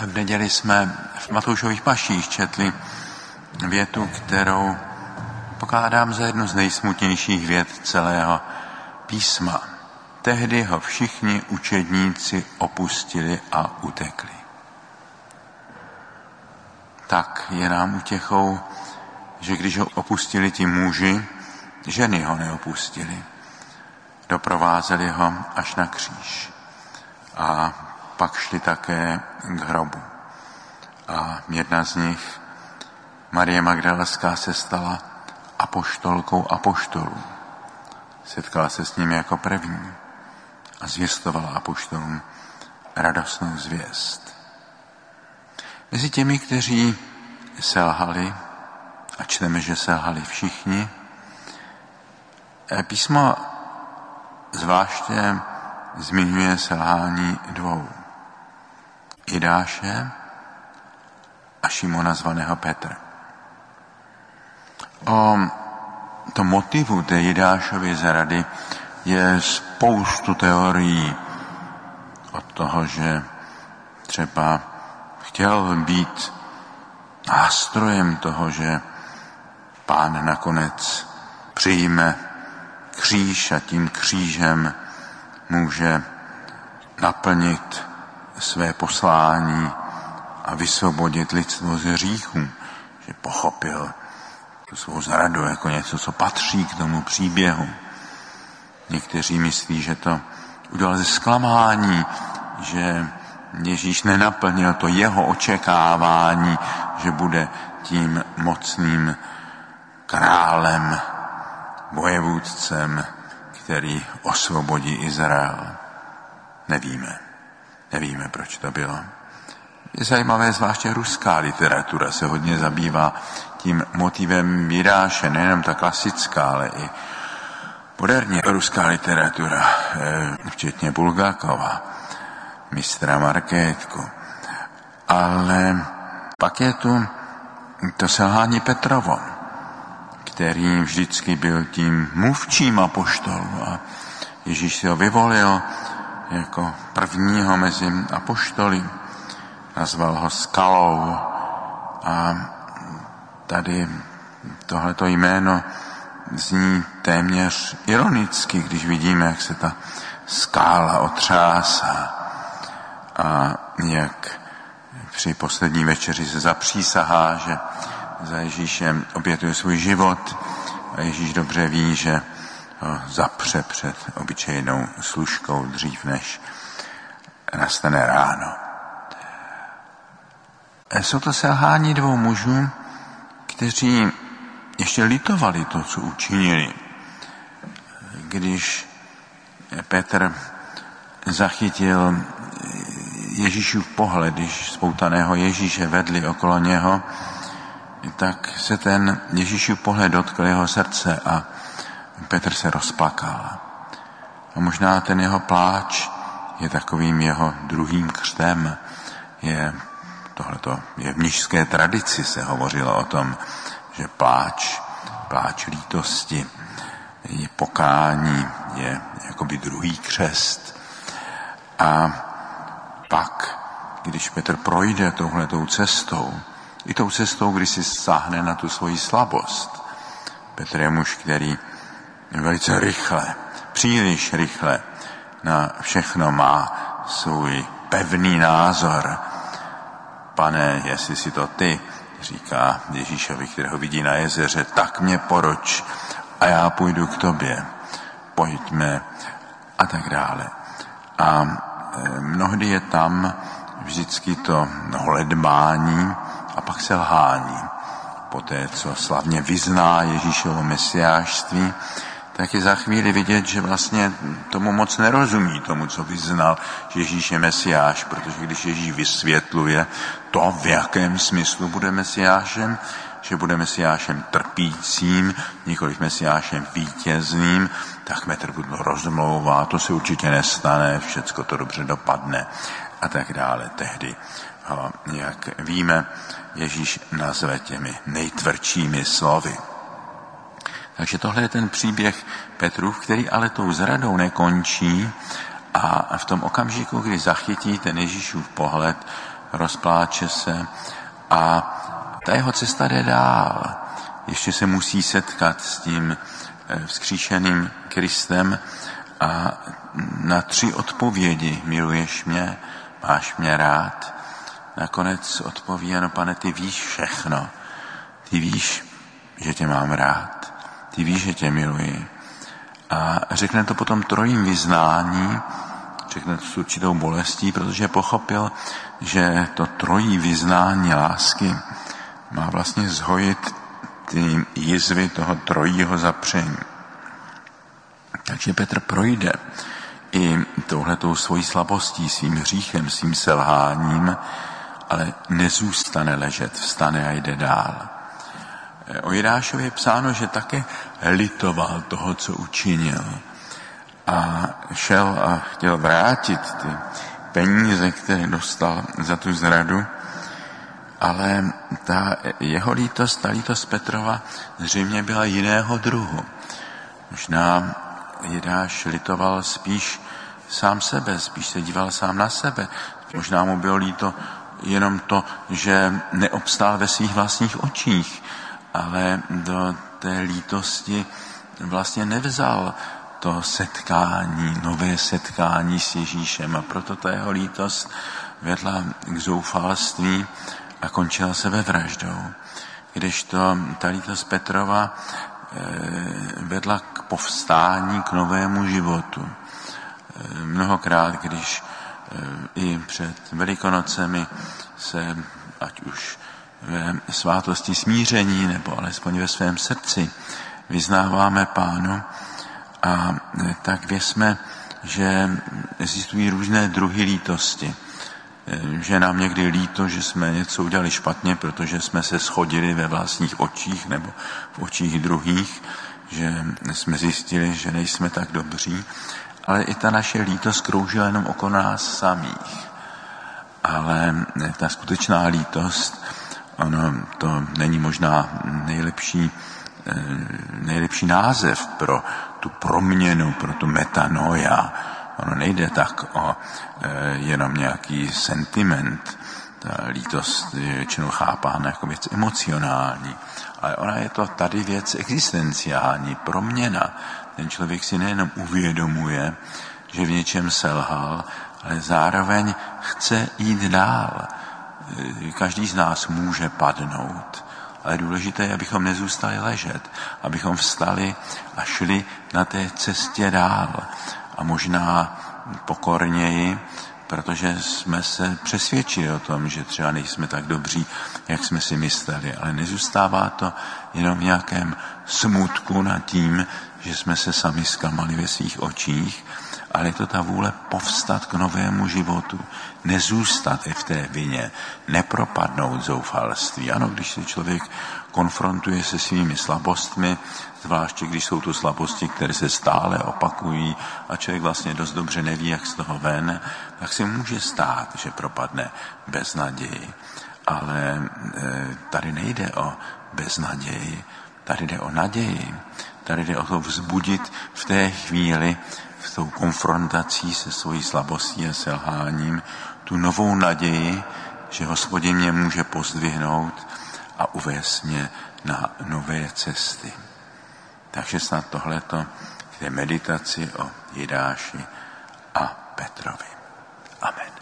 V neděli jsme v Matoušových paších četli větu, kterou pokládám za jednu z nejsmutnějších vět celého písma. Tehdy ho všichni učedníci opustili a utekli. Tak je nám utěchou, že když ho opustili ti muži, ženy ho neopustili. Doprovázeli ho až na kříž. A pak šli také k hrobu. A jedna z nich, Marie Magdalská, se stala apoštolkou apoštolů. Setkala se s ním jako první a zvěstovala apoštolům radostnou zvěst. Mezi těmi, kteří selhali, a čteme, že selhali všichni, písmo zvláště zmiňuje selhání dvou. Jidáše a Šimona zvaného Petra. O tom motivu té Jidášovy zrady je spoustu teorií od toho, že třeba chtěl být nástrojem toho, že pán nakonec přijme kříž a tím křížem může naplnit své poslání a vysvobodit lidstvo z hříchů, že pochopil tu svou zradu jako něco, co patří k tomu příběhu. Někteří myslí, že to udělal ze zklamání, že Ježíš nenaplnil to jeho očekávání, že bude tím mocným králem, vojevůdcem, který osvobodí Izrael. Nevíme. Nevíme, proč to bylo. Je zajímavé, zvláště ruská literatura se hodně zabývá tím motivem Jiráše, nejenom ta klasická, ale i moderní ruská literatura, eh, včetně Bulgakova, mistra Markétku. Ale pak je tu to selhání Petrovo, který vždycky byl tím mluvčím apoštolu a Ježíš si ho vyvolil jako prvního mezi apoštoly. Nazval ho skalou. A tady tohleto jméno zní téměř ironicky, když vidíme, jak se ta skála otřásá a jak při poslední večeři se zapřísahá, že za Ježíšem obětuje svůj život. A Ježíš dobře ví, že zapře před obyčejnou služkou dřív, než nastane ráno. Jsou to selhání dvou mužů, kteří ještě litovali to, co učinili. Když Petr zachytil Ježíšův pohled, když spoutaného Ježíše vedli okolo něho, tak se ten Ježíšův pohled dotkl jeho srdce a Petr se rozplakal. A možná ten jeho pláč je takovým jeho druhým křtem, je tohleto je v mnižské tradici se hovořilo o tom, že pláč, pláč lítosti, je pokání, je jakoby druhý křest. A pak, když Petr projde touhletou cestou, i tou cestou, kdy si sáhne na tu svoji slabost. Petr je muž, který velice rychle, příliš rychle na všechno má svůj pevný názor, pane, jestli si to ty, říká Ježíšovi, kterého vidí na jezeře, tak mě poroč a já půjdu k tobě. Pojďme a tak dále. A e, mnohdy je tam vždycky to hledbání a pak se lhání. Poté, co slavně vyzná Ježíšovo mesiářství, tak je za chvíli vidět, že vlastně tomu moc nerozumí, tomu, co vyznal, že Ježíš je mesiáš, protože když Ježíš vysvětluje to, v jakém smyslu bude mesiášem, že bude mesiášem trpícím, nikoliv mesiášem vítězným, tak metr Budlo rozmlouvá, to se určitě nestane, všecko to dobře dopadne a tak dále. Tehdy ho, jak víme, Ježíš nazve těmi nejtvrdšími slovy. Takže tohle je ten příběh Petrův, který ale tou zradou nekončí a v tom okamžiku, kdy zachytí ten Ježíšův pohled, rozpláče se a ta jeho cesta jde dál. Ještě se musí setkat s tím eh, vzkříšeným Kristem a na tři odpovědi miluješ mě, máš mě rád. Nakonec odpoví, ano pane, ty víš všechno. Ty víš, že tě mám rád. Ty víš, že tě miluji. A řekne to potom trojím vyznání, řekne to s určitou bolestí, protože pochopil, že to trojí vyznání lásky má vlastně zhojit ty jizvy toho trojího zapření. Takže Petr projde i touhletou svojí slabostí, svým hříchem, svým selháním, ale nezůstane ležet, vstane a jde dál. O Jidášovi je psáno, že také litoval toho, co učinil. A šel a chtěl vrátit ty peníze, které dostal za tu zradu, ale ta jeho lítost, ta lítost Petrova zřejmě byla jiného druhu. Možná Jidáš litoval spíš sám sebe, spíš se díval sám na sebe. Možná mu bylo líto jenom to, že neobstál ve svých vlastních očích, ale do té lítosti vlastně nevzal to setkání, nové setkání s Ježíšem a proto ta jeho lítost vedla k zoufalství a končila sebevraždou. Kdežto ta lítost Petrova eh, vedla k povstání, k novému životu. Eh, mnohokrát, když eh, i před Velikonocemi se, ať už ve svátosti smíření, nebo alespoň ve svém srdci vyznáváme Pánu, a tak věsme, že existují různé druhy lítosti. Že nám někdy líto, že jsme něco udělali špatně, protože jsme se schodili ve vlastních očích nebo v očích druhých, že jsme zjistili, že nejsme tak dobří, ale i ta naše lítost kroužila jenom okolo nás samých. Ale ta skutečná lítost, ono to není možná nejlepší, eh, nejlepší název pro tu proměnu, pro tu metanoja, Ono nejde tak o e, jenom nějaký sentiment. Ta lítost je většinou chápána jako věc emocionální, ale ona je to tady věc existenciální, proměna. Ten člověk si nejenom uvědomuje, že v něčem selhal, ale zároveň chce jít dál. Každý z nás může padnout, ale důležité je, abychom nezůstali ležet, abychom vstali a šli na té cestě dál. A možná pokorněji, protože jsme se přesvědčili o tom, že třeba nejsme tak dobří, jak jsme si mysleli, ale nezůstává to jenom v nějakém smutku nad tím, že jsme se sami zklamali ve svých očích, ale je to ta vůle povstat k novému životu, nezůstat i v té vině, nepropadnout zoufalství. Ano, když se člověk konfrontuje se svými slabostmi, zvláště když jsou to slabosti, které se stále opakují a člověk vlastně dost dobře neví, jak z toho ven, tak se může stát, že propadne bez naději. Ale e, tady nejde o beznaději, tady jde o naději. Tady jde o to vzbudit v té chvíli, v tou konfrontací se svojí slabostí a selháním, tu novou naději, že hospodin mě může pozdvihnout a uvést mě na nové cesty. Takže snad tohleto k té meditaci o Jidáši a Petrovi. Amen.